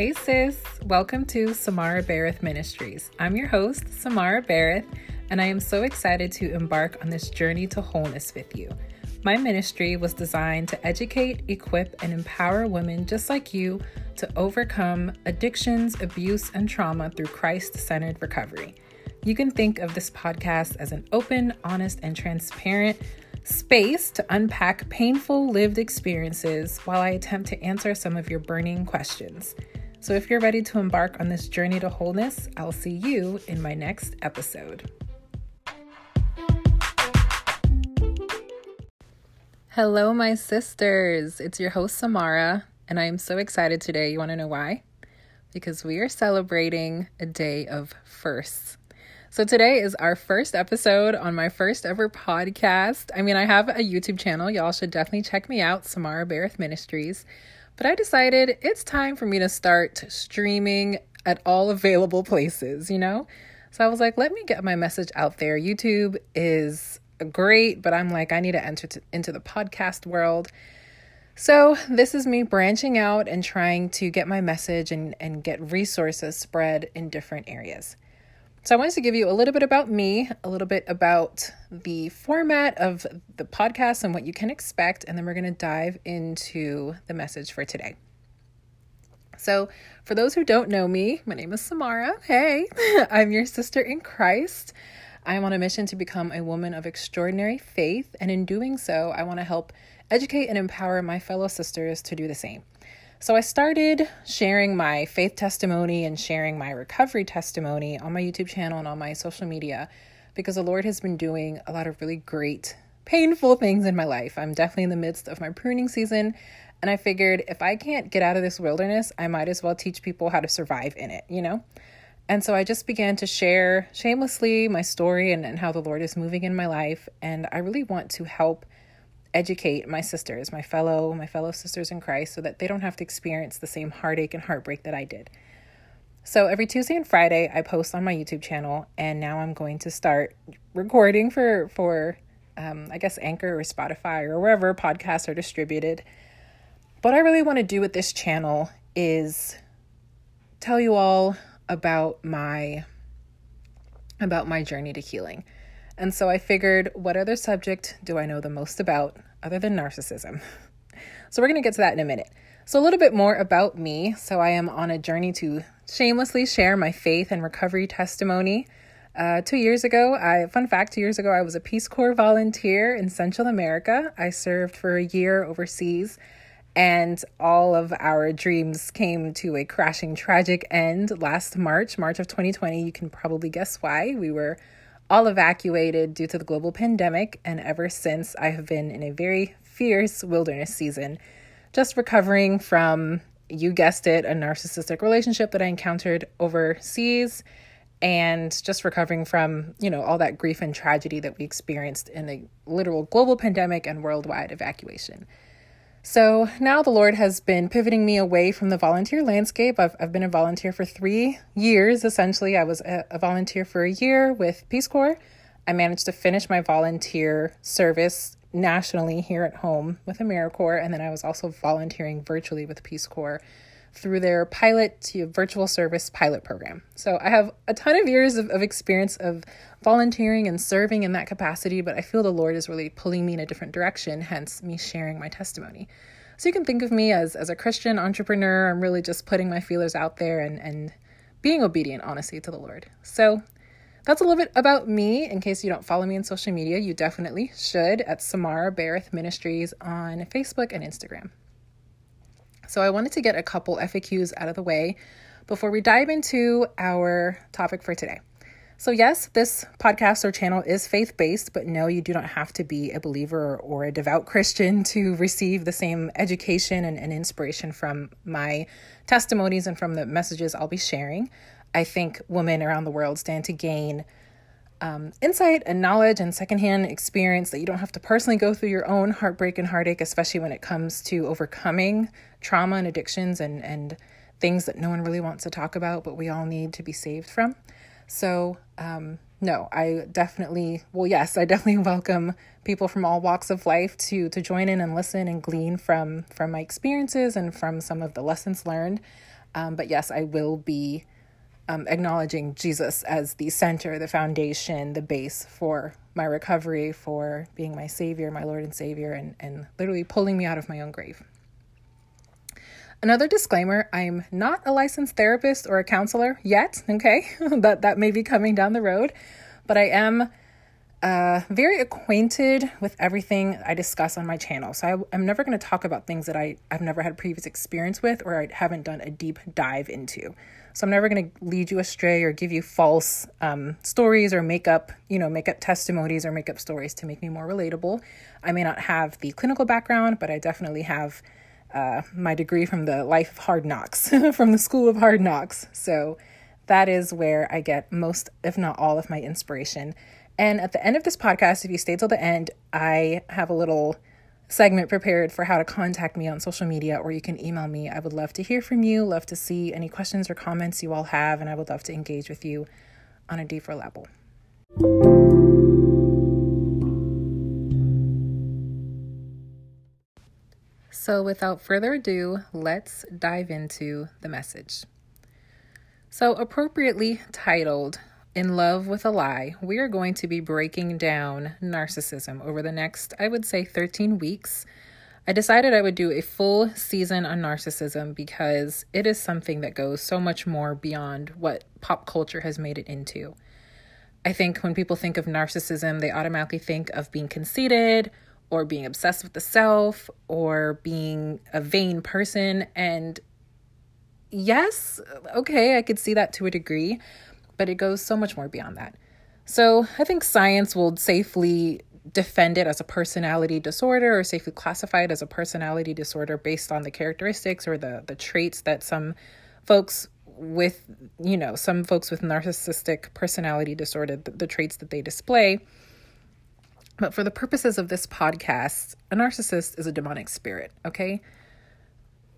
Hey sis, welcome to Samara Bharath Ministries. I'm your host, Samara Bharath, and I am so excited to embark on this journey to wholeness with you. My ministry was designed to educate, equip, and empower women just like you to overcome addictions, abuse, and trauma through Christ centered recovery. You can think of this podcast as an open, honest, and transparent space to unpack painful lived experiences while I attempt to answer some of your burning questions. So, if you're ready to embark on this journey to wholeness, I'll see you in my next episode. Hello, my sisters. It's your host, Samara, and I am so excited today. You want to know why? Because we are celebrating a day of firsts. So, today is our first episode on my first ever podcast. I mean, I have a YouTube channel. Y'all should definitely check me out, Samara Bharath Ministries. But I decided it's time for me to start streaming at all available places, you know? So I was like, let me get my message out there. YouTube is great, but I'm like, I need to enter to, into the podcast world. So, this is me branching out and trying to get my message and, and get resources spread in different areas. So, I wanted to give you a little bit about me, a little bit about the format of the podcast and what you can expect, and then we're going to dive into the message for today. So, for those who don't know me, my name is Samara. Hey, I'm your sister in Christ. I am on a mission to become a woman of extraordinary faith, and in doing so, I want to help educate and empower my fellow sisters to do the same. So I started sharing my faith testimony and sharing my recovery testimony on my YouTube channel and on my social media because the Lord has been doing a lot of really great, painful things in my life. I'm definitely in the midst of my pruning season. And I figured if I can't get out of this wilderness, I might as well teach people how to survive in it, you know? And so I just began to share shamelessly my story and, and how the Lord is moving in my life. And I really want to help educate my sisters, my fellow my fellow sisters in Christ so that they don't have to experience the same heartache and heartbreak that I did. So every Tuesday and Friday I post on my YouTube channel and now I'm going to start recording for for um, I guess Anchor or Spotify or wherever podcasts are distributed. What I really want to do with this channel is tell you all about my about my journey to healing. And so I figured, what other subject do I know the most about other than narcissism? So we're going to get to that in a minute. So, a little bit more about me. So, I am on a journey to shamelessly share my faith and recovery testimony. Uh, two years ago, I fun fact: two years ago, I was a Peace Corps volunteer in Central America. I served for a year overseas, and all of our dreams came to a crashing, tragic end last March, March of 2020. You can probably guess why. We were all evacuated due to the global pandemic, and ever since I have been in a very fierce wilderness season, just recovering from, you guessed it, a narcissistic relationship that I encountered overseas, and just recovering from, you know, all that grief and tragedy that we experienced in a literal global pandemic and worldwide evacuation. So now the Lord has been pivoting me away from the volunteer landscape. I've, I've been a volunteer for three years, essentially. I was a, a volunteer for a year with Peace Corps. I managed to finish my volunteer service nationally here at home with AmeriCorps, and then I was also volunteering virtually with Peace Corps through their pilot to virtual service pilot program. So I have a ton of years of, of experience of volunteering and serving in that capacity, but I feel the Lord is really pulling me in a different direction, hence me sharing my testimony. So you can think of me as, as a Christian entrepreneur. I'm really just putting my feelers out there and, and being obedient, honestly, to the Lord. So that's a little bit about me. In case you don't follow me on social media, you definitely should at Samara Bharath Ministries on Facebook and Instagram. So I wanted to get a couple FAQs out of the way before we dive into our topic for today. So, yes, this podcast or channel is faith based, but no, you do not have to be a believer or a devout Christian to receive the same education and, and inspiration from my testimonies and from the messages I'll be sharing. I think women around the world stand to gain um, insight and knowledge and secondhand experience that you don't have to personally go through your own heartbreak and heartache, especially when it comes to overcoming trauma and addictions and, and things that no one really wants to talk about, but we all need to be saved from. So, um, no, I definitely, well, yes, I definitely welcome people from all walks of life to to join in and listen and glean from from my experiences and from some of the lessons learned. Um, but yes, I will be um, acknowledging Jesus as the center, the foundation, the base for my recovery, for being my Savior, my Lord and Savior, and, and literally pulling me out of my own grave. Another disclaimer I'm not a licensed therapist or a counselor yet, okay? that, that may be coming down the road, but I am uh, very acquainted with everything I discuss on my channel. So I, am never going to talk about things that I, I've never had previous experience with or I haven't done a deep dive into. So I'm never going to lead you astray or give you false um, stories or make up, you know, make up testimonies or make up stories to make me more relatable. I may not have the clinical background, but I definitely have uh, my degree from the life of hard knocks, from the school of hard knocks. So that is where I get most, if not all, of my inspiration. And at the end of this podcast, if you stay till the end, I have a little segment prepared for how to contact me on social media or you can email me. I would love to hear from you, love to see any questions or comments you all have, and I would love to engage with you on a deeper level. So, without further ado, let's dive into the message. So, appropriately titled in Love with a Lie, we are going to be breaking down narcissism over the next, I would say, 13 weeks. I decided I would do a full season on narcissism because it is something that goes so much more beyond what pop culture has made it into. I think when people think of narcissism, they automatically think of being conceited or being obsessed with the self or being a vain person. And yes, okay, I could see that to a degree but it goes so much more beyond that. So I think science will safely defend it as a personality disorder or safely classify it as a personality disorder based on the characteristics or the the traits that some folks with you know some folks with narcissistic personality disorder the, the traits that they display. But for the purposes of this podcast a narcissist is a demonic spirit okay?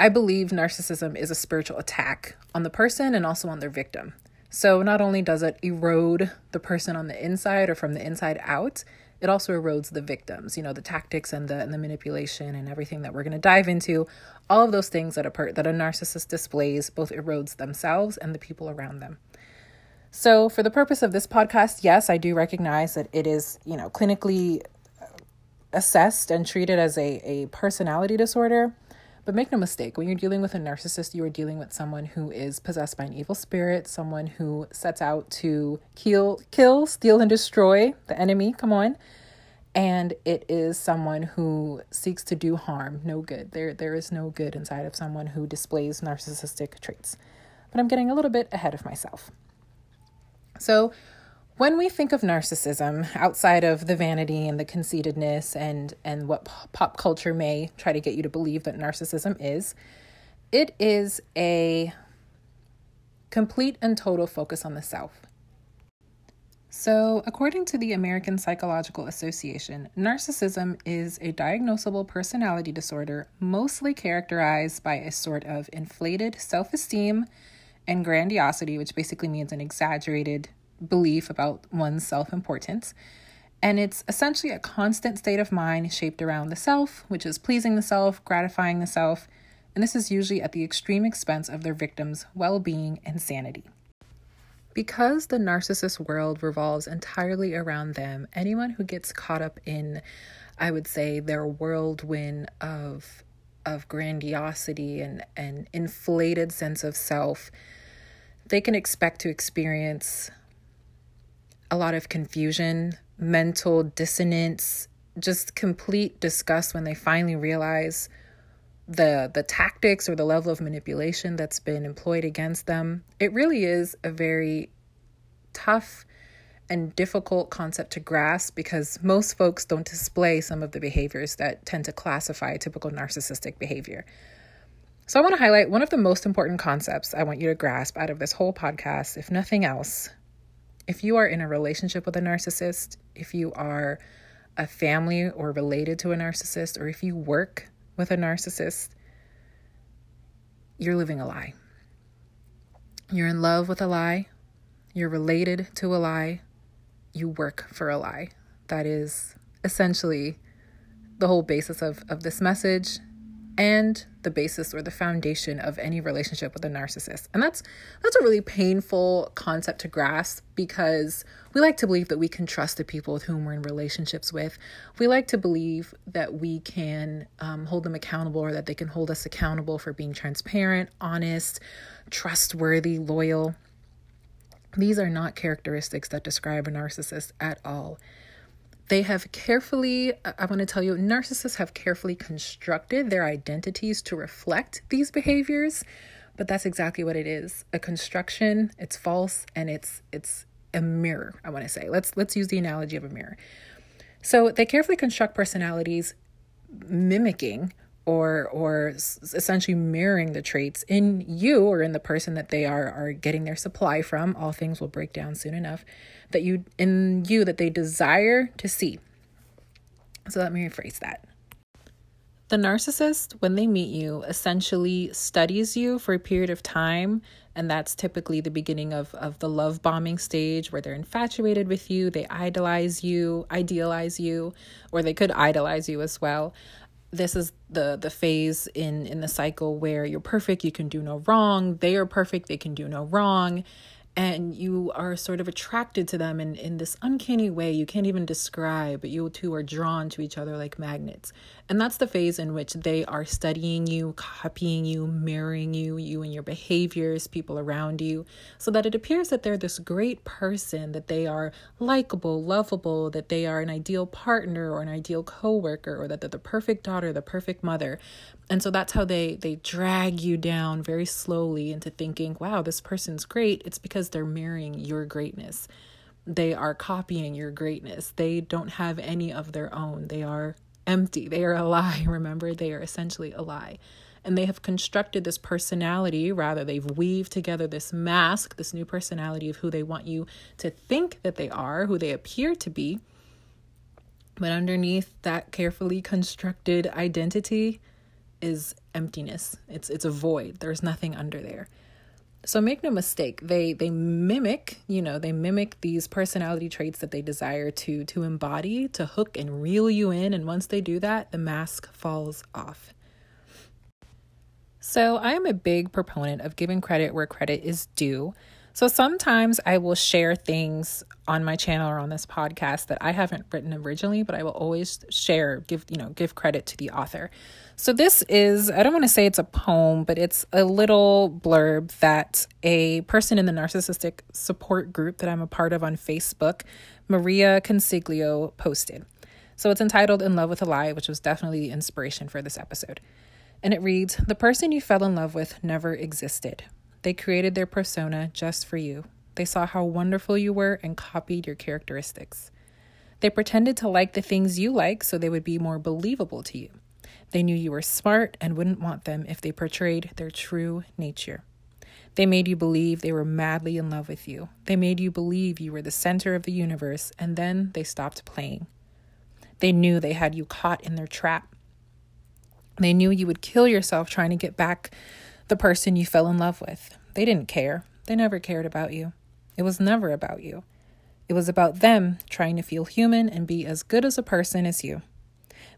I believe narcissism is a spiritual attack on the person and also on their victim so not only does it erode the person on the inside or from the inside out, it also erodes the victims, you know, the tactics and the and the manipulation and everything that we're going to dive into. All of those things that a per- that a narcissist displays both erodes themselves and the people around them. So, for the purpose of this podcast, yes, I do recognize that it is, you know, clinically assessed and treated as a, a personality disorder. But make no mistake, when you're dealing with a narcissist, you are dealing with someone who is possessed by an evil spirit, someone who sets out to kill, kill, steal, and destroy the enemy. Come on. And it is someone who seeks to do harm, no good. There, there is no good inside of someone who displays narcissistic traits. But I'm getting a little bit ahead of myself. So, when we think of narcissism outside of the vanity and the conceitedness and and what pop culture may try to get you to believe that narcissism is it is a complete and total focus on the self. So, according to the American Psychological Association, narcissism is a diagnosable personality disorder mostly characterized by a sort of inflated self esteem and grandiosity, which basically means an exaggerated belief about one's self importance. And it's essentially a constant state of mind shaped around the self, which is pleasing the self, gratifying the self, and this is usually at the extreme expense of their victims' well being and sanity. Because the narcissist world revolves entirely around them, anyone who gets caught up in, I would say, their whirlwind of of grandiosity and an inflated sense of self, they can expect to experience a lot of confusion, mental dissonance, just complete disgust when they finally realize the the tactics or the level of manipulation that's been employed against them. It really is a very tough and difficult concept to grasp because most folks don't display some of the behaviors that tend to classify typical narcissistic behavior. So, I want to highlight one of the most important concepts I want you to grasp out of this whole podcast, if nothing else, if you are in a relationship with a narcissist, if you are a family or related to a narcissist, or if you work with a narcissist, you're living a lie. You're in love with a lie. You're related to a lie. You work for a lie. That is essentially the whole basis of, of this message. And the basis or the foundation of any relationship with a narcissist. And that's that's a really painful concept to grasp because we like to believe that we can trust the people with whom we're in relationships with. We like to believe that we can um, hold them accountable or that they can hold us accountable for being transparent, honest, trustworthy, loyal. These are not characteristics that describe a narcissist at all. They have carefully, I want to tell you, narcissists have carefully constructed their identities to reflect these behaviors, but that's exactly what it is. A construction, it's false and it's it's a mirror, I want to say. Let's let's use the analogy of a mirror. So they carefully construct personalities mimicking or or essentially mirroring the traits in you or in the person that they are are getting their supply from all things will break down soon enough that you in you that they desire to see. So let me rephrase that. The narcissist when they meet you essentially studies you for a period of time and that's typically the beginning of of the love bombing stage where they're infatuated with you they idolize you idealize you or they could idolize you as well this is the the phase in in the cycle where you're perfect you can do no wrong they are perfect they can do no wrong and you are sort of attracted to them in, in this uncanny way you can't even describe, but you two are drawn to each other like magnets. And that's the phase in which they are studying you, copying you, mirroring you, you and your behaviors, people around you, so that it appears that they're this great person, that they are likable, lovable, that they are an ideal partner or an ideal coworker, or that they're the perfect daughter, the perfect mother. And so that's how they they drag you down very slowly into thinking, wow, this person's great. It's because they're mirroring your greatness. They are copying your greatness. They don't have any of their own. They are empty. They are a lie. Remember, they are essentially a lie. And they have constructed this personality, rather, they've weaved together this mask, this new personality of who they want you to think that they are, who they appear to be. But underneath that carefully constructed identity, is emptiness. It's it's a void. There's nothing under there. So make no mistake, they they mimic, you know, they mimic these personality traits that they desire to to embody, to hook and reel you in, and once they do that, the mask falls off. So, I am a big proponent of giving credit where credit is due. So sometimes I will share things on my channel or on this podcast that I haven't written originally, but I will always share, give, you know, give credit to the author. So this is, I don't want to say it's a poem, but it's a little blurb that a person in the narcissistic support group that I'm a part of on Facebook, Maria Consiglio, posted. So it's entitled In Love with a Lie, which was definitely the inspiration for this episode. And it reads The person you fell in love with never existed. They created their persona just for you. They saw how wonderful you were and copied your characteristics. They pretended to like the things you like so they would be more believable to you. They knew you were smart and wouldn't want them if they portrayed their true nature. They made you believe they were madly in love with you. They made you believe you were the center of the universe, and then they stopped playing. They knew they had you caught in their trap. They knew you would kill yourself trying to get back the person you fell in love with. They didn't care. They never cared about you. It was never about you. It was about them trying to feel human and be as good as a person as you.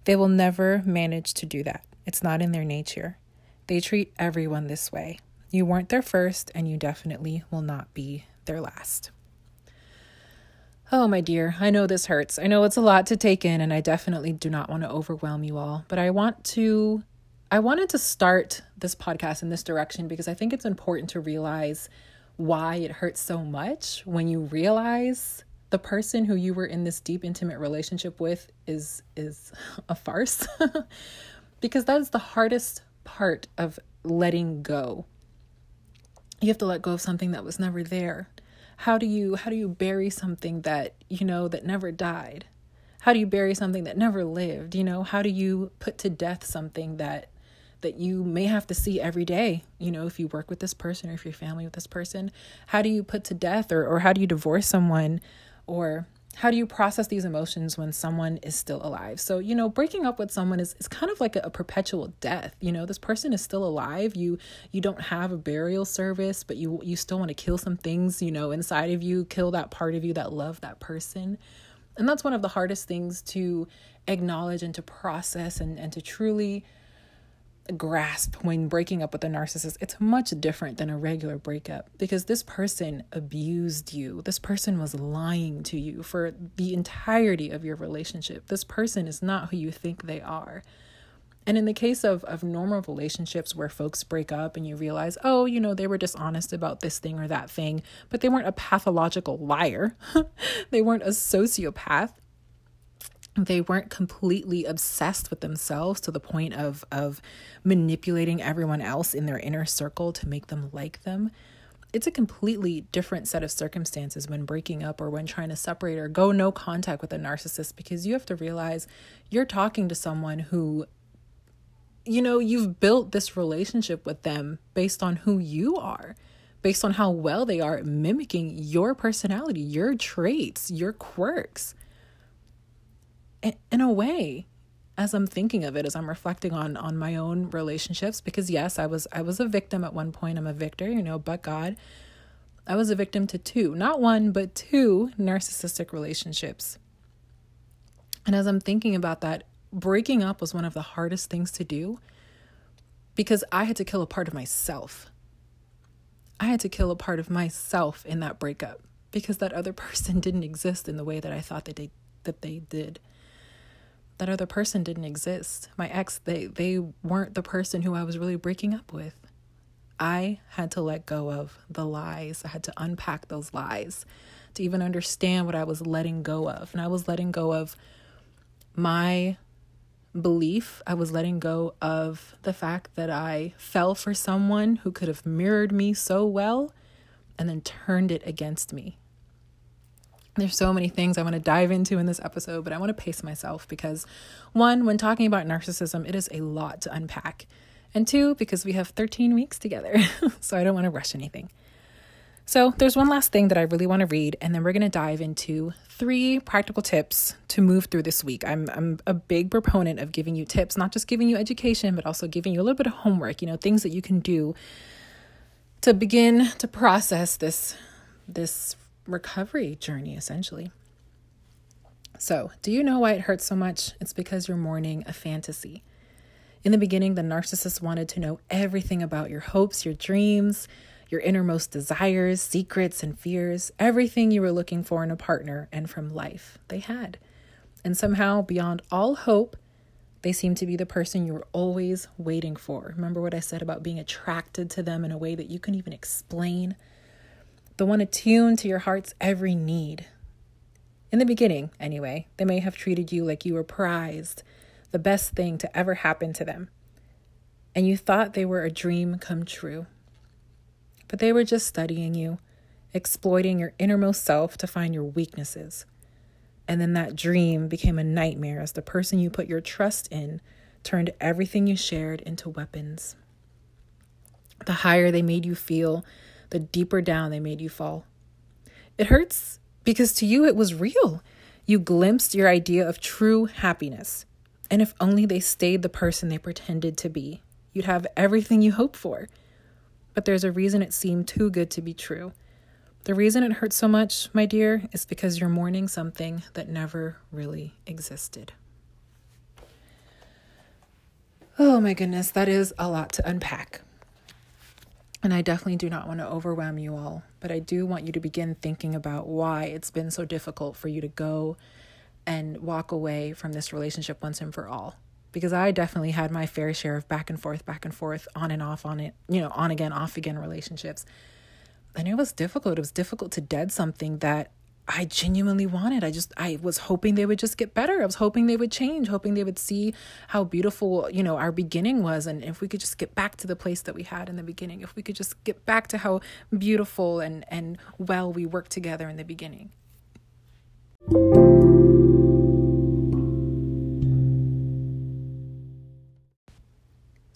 They will never manage to do that. It's not in their nature. They treat everyone this way. You weren't their first, and you definitely will not be their last. Oh, my dear, I know this hurts. I know it's a lot to take in, and I definitely do not want to overwhelm you all, but I want to I wanted to start this podcast in this direction because I think it's important to realize why it hurts so much when you realize the person who you were in this deep intimate relationship with is is a farce. Because that is the hardest part of letting go. You have to let go of something that was never there. How do you how do you bury something that you know that never died? How do you bury something that never lived? You know how do you put to death something that that you may have to see every day, you know, if you work with this person or if you're family with this person? How do you put to death or, or how do you divorce someone? Or how do you process these emotions when someone is still alive? So, you know, breaking up with someone is, is kind of like a, a perpetual death. You know, this person is still alive. You you don't have a burial service, but you you still want to kill some things, you know, inside of you, kill that part of you that loved that person. And that's one of the hardest things to acknowledge and to process and, and to truly grasp when breaking up with a narcissist, it's much different than a regular breakup because this person abused you. This person was lying to you for the entirety of your relationship. This person is not who you think they are. And in the case of, of normal relationships where folks break up and you realize, oh, you know, they were dishonest about this thing or that thing, but they weren't a pathological liar, they weren't a sociopath they weren't completely obsessed with themselves to the point of of manipulating everyone else in their inner circle to make them like them. It's a completely different set of circumstances when breaking up or when trying to separate or go no contact with a narcissist because you have to realize you're talking to someone who you know you've built this relationship with them based on who you are based on how well they are mimicking your personality your traits your quirks in a way as i'm thinking of it as i'm reflecting on on my own relationships because yes i was i was a victim at one point. I'm a victor you know but god i was a victim to two not one but two narcissistic relationships. And as i'm thinking about that breaking up was one of the hardest things to do because i had to kill a part of myself. I had to kill a part of myself in that breakup because that other person didn't exist in the way that i thought that they that they did that other person didn't exist. My ex, they they weren't the person who I was really breaking up with. I had to let go of the lies. I had to unpack those lies to even understand what I was letting go of. And I was letting go of my belief. I was letting go of the fact that I fell for someone who could have mirrored me so well and then turned it against me. There's so many things I want to dive into in this episode, but I want to pace myself because one, when talking about narcissism, it is a lot to unpack. And two, because we have 13 weeks together, so I don't want to rush anything. So, there's one last thing that I really want to read, and then we're going to dive into three practical tips to move through this week. I'm, I'm a big proponent of giving you tips, not just giving you education, but also giving you a little bit of homework, you know, things that you can do to begin to process this this recovery journey, essentially. So, do you know why it hurts so much? It's because you're mourning a fantasy. In the beginning, the narcissist wanted to know everything about your hopes, your dreams, your innermost desires, secrets, and fears, everything you were looking for in a partner and from life. They had. And somehow, beyond all hope, they seem to be the person you were always waiting for. Remember what I said about being attracted to them in a way that you can even explain? The one attuned to your heart's every need. In the beginning, anyway, they may have treated you like you were prized, the best thing to ever happen to them, and you thought they were a dream come true. But they were just studying you, exploiting your innermost self to find your weaknesses. And then that dream became a nightmare as the person you put your trust in turned everything you shared into weapons. The higher they made you feel, the deeper down they made you fall. It hurts because to you it was real. You glimpsed your idea of true happiness. And if only they stayed the person they pretended to be, you'd have everything you hoped for. But there's a reason it seemed too good to be true. The reason it hurts so much, my dear, is because you're mourning something that never really existed. Oh my goodness, that is a lot to unpack. And I definitely do not want to overwhelm you all, but I do want you to begin thinking about why it's been so difficult for you to go and walk away from this relationship once and for all. Because I definitely had my fair share of back and forth, back and forth, on and off, on it, you know, on again, off again relationships. And it was difficult. It was difficult to dead something that I genuinely wanted. I just I was hoping they would just get better. I was hoping they would change, hoping they would see how beautiful, you know, our beginning was and if we could just get back to the place that we had in the beginning. If we could just get back to how beautiful and and well we worked together in the beginning.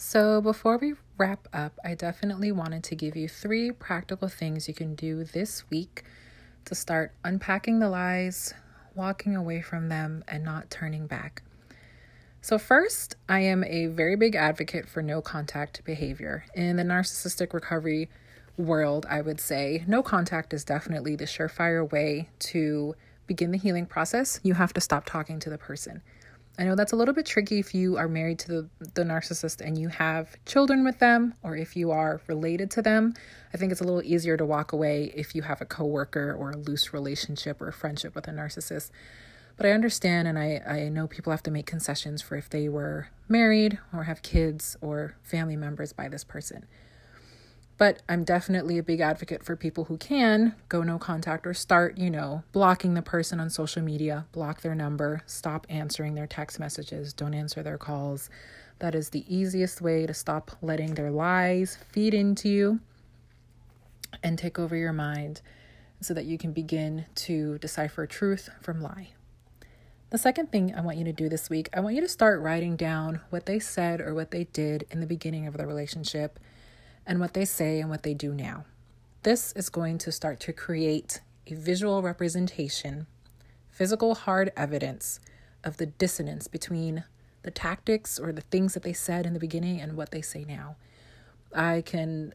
So, before we wrap up, I definitely wanted to give you three practical things you can do this week to start unpacking the lies, walking away from them, and not turning back. So, first, I am a very big advocate for no contact behavior. In the narcissistic recovery world, I would say no contact is definitely the surefire way to begin the healing process. You have to stop talking to the person. I know that's a little bit tricky if you are married to the, the narcissist and you have children with them, or if you are related to them. I think it's a little easier to walk away if you have a coworker or a loose relationship or a friendship with a narcissist. But I understand and I, I know people have to make concessions for if they were married or have kids or family members by this person. But I'm definitely a big advocate for people who can go no contact or start, you know, blocking the person on social media, block their number, stop answering their text messages, don't answer their calls. That is the easiest way to stop letting their lies feed into you and take over your mind so that you can begin to decipher truth from lie. The second thing I want you to do this week, I want you to start writing down what they said or what they did in the beginning of the relationship and what they say and what they do now. This is going to start to create a visual representation, physical hard evidence of the dissonance between the tactics or the things that they said in the beginning and what they say now. I can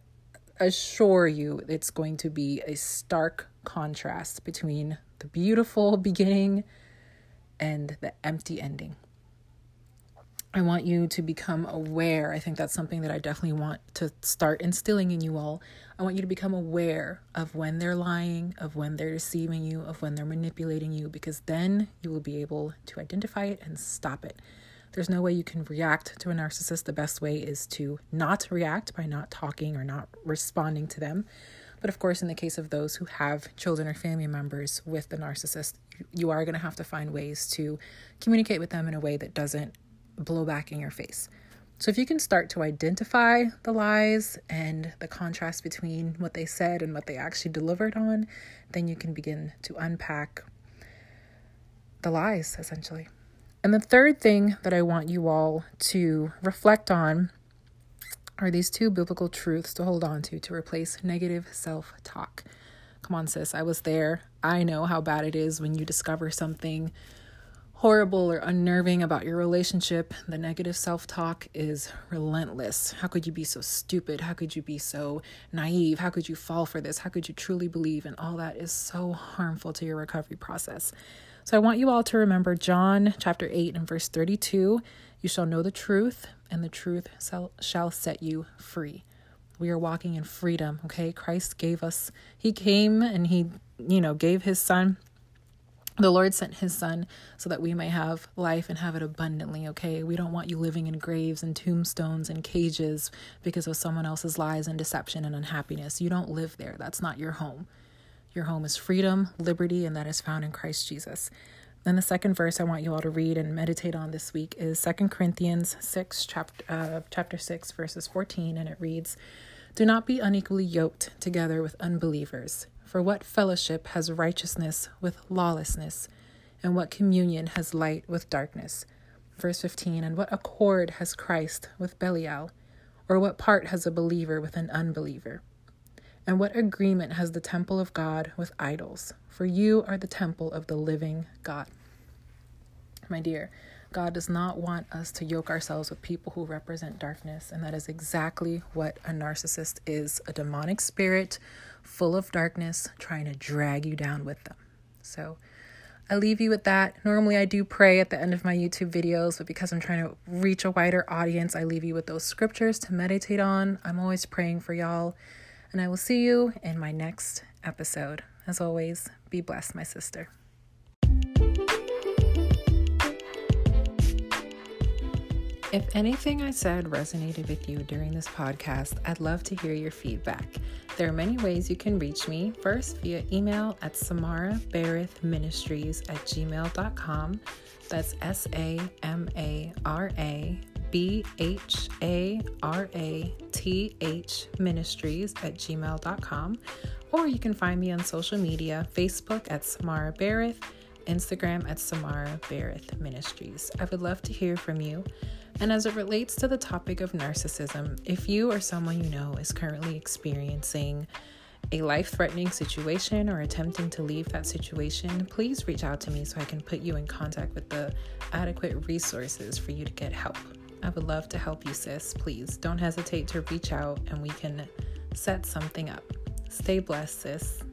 assure you it's going to be a stark contrast between the beautiful beginning and the empty ending. I want you to become aware. I think that's something that I definitely want to start instilling in you all. I want you to become aware of when they're lying, of when they're deceiving you, of when they're manipulating you, because then you will be able to identify it and stop it. There's no way you can react to a narcissist. The best way is to not react by not talking or not responding to them. But of course, in the case of those who have children or family members with the narcissist, you are going to have to find ways to communicate with them in a way that doesn't blow back in your face. So, if you can start to identify the lies and the contrast between what they said and what they actually delivered on, then you can begin to unpack the lies essentially. And the third thing that I want you all to reflect on are these two biblical truths to hold on to to replace negative self talk. Come on, sis, I was there. I know how bad it is when you discover something horrible or unnerving about your relationship, the negative self talk is relentless. How could you be so stupid? How could you be so naive? How could you fall for this? How could you truly believe? And all that is so harmful to your recovery process. So I want you all to remember John chapter 8 and verse 32 You shall know the truth, and the truth shall set you free. We are walking in freedom, okay? Christ gave us, He came and He, you know, gave His Son the Lord sent his son so that we may have life and have it abundantly, okay? We don't want you living in graves and tombstones and cages because of someone else's lies and deception and unhappiness. You don't live there. That's not your home. Your home is freedom, liberty, and that is found in Christ Jesus. Then the second verse I want you all to read and meditate on this week is Second Corinthians 6, chapter, uh, chapter 6, verses 14, and it reads, Do not be unequally yoked together with unbelievers. For what fellowship has righteousness with lawlessness? And what communion has light with darkness? Verse 15 And what accord has Christ with Belial? Or what part has a believer with an unbeliever? And what agreement has the temple of God with idols? For you are the temple of the living God. My dear, God does not want us to yoke ourselves with people who represent darkness, and that is exactly what a narcissist is a demonic spirit full of darkness trying to drag you down with them. So I leave you with that. Normally, I do pray at the end of my YouTube videos, but because I'm trying to reach a wider audience, I leave you with those scriptures to meditate on. I'm always praying for y'all, and I will see you in my next episode. As always, be blessed, my sister. If anything I said resonated with you during this podcast, I'd love to hear your feedback. There are many ways you can reach me. First, via email at Samara Ministries at gmail.com. That's S A M A R A B H A R A T H Ministries at gmail.com. Or you can find me on social media Facebook at Samara Bharath, Instagram at Samara Bharath Ministries. I would love to hear from you. And as it relates to the topic of narcissism, if you or someone you know is currently experiencing a life threatening situation or attempting to leave that situation, please reach out to me so I can put you in contact with the adequate resources for you to get help. I would love to help you, sis. Please don't hesitate to reach out and we can set something up. Stay blessed, sis.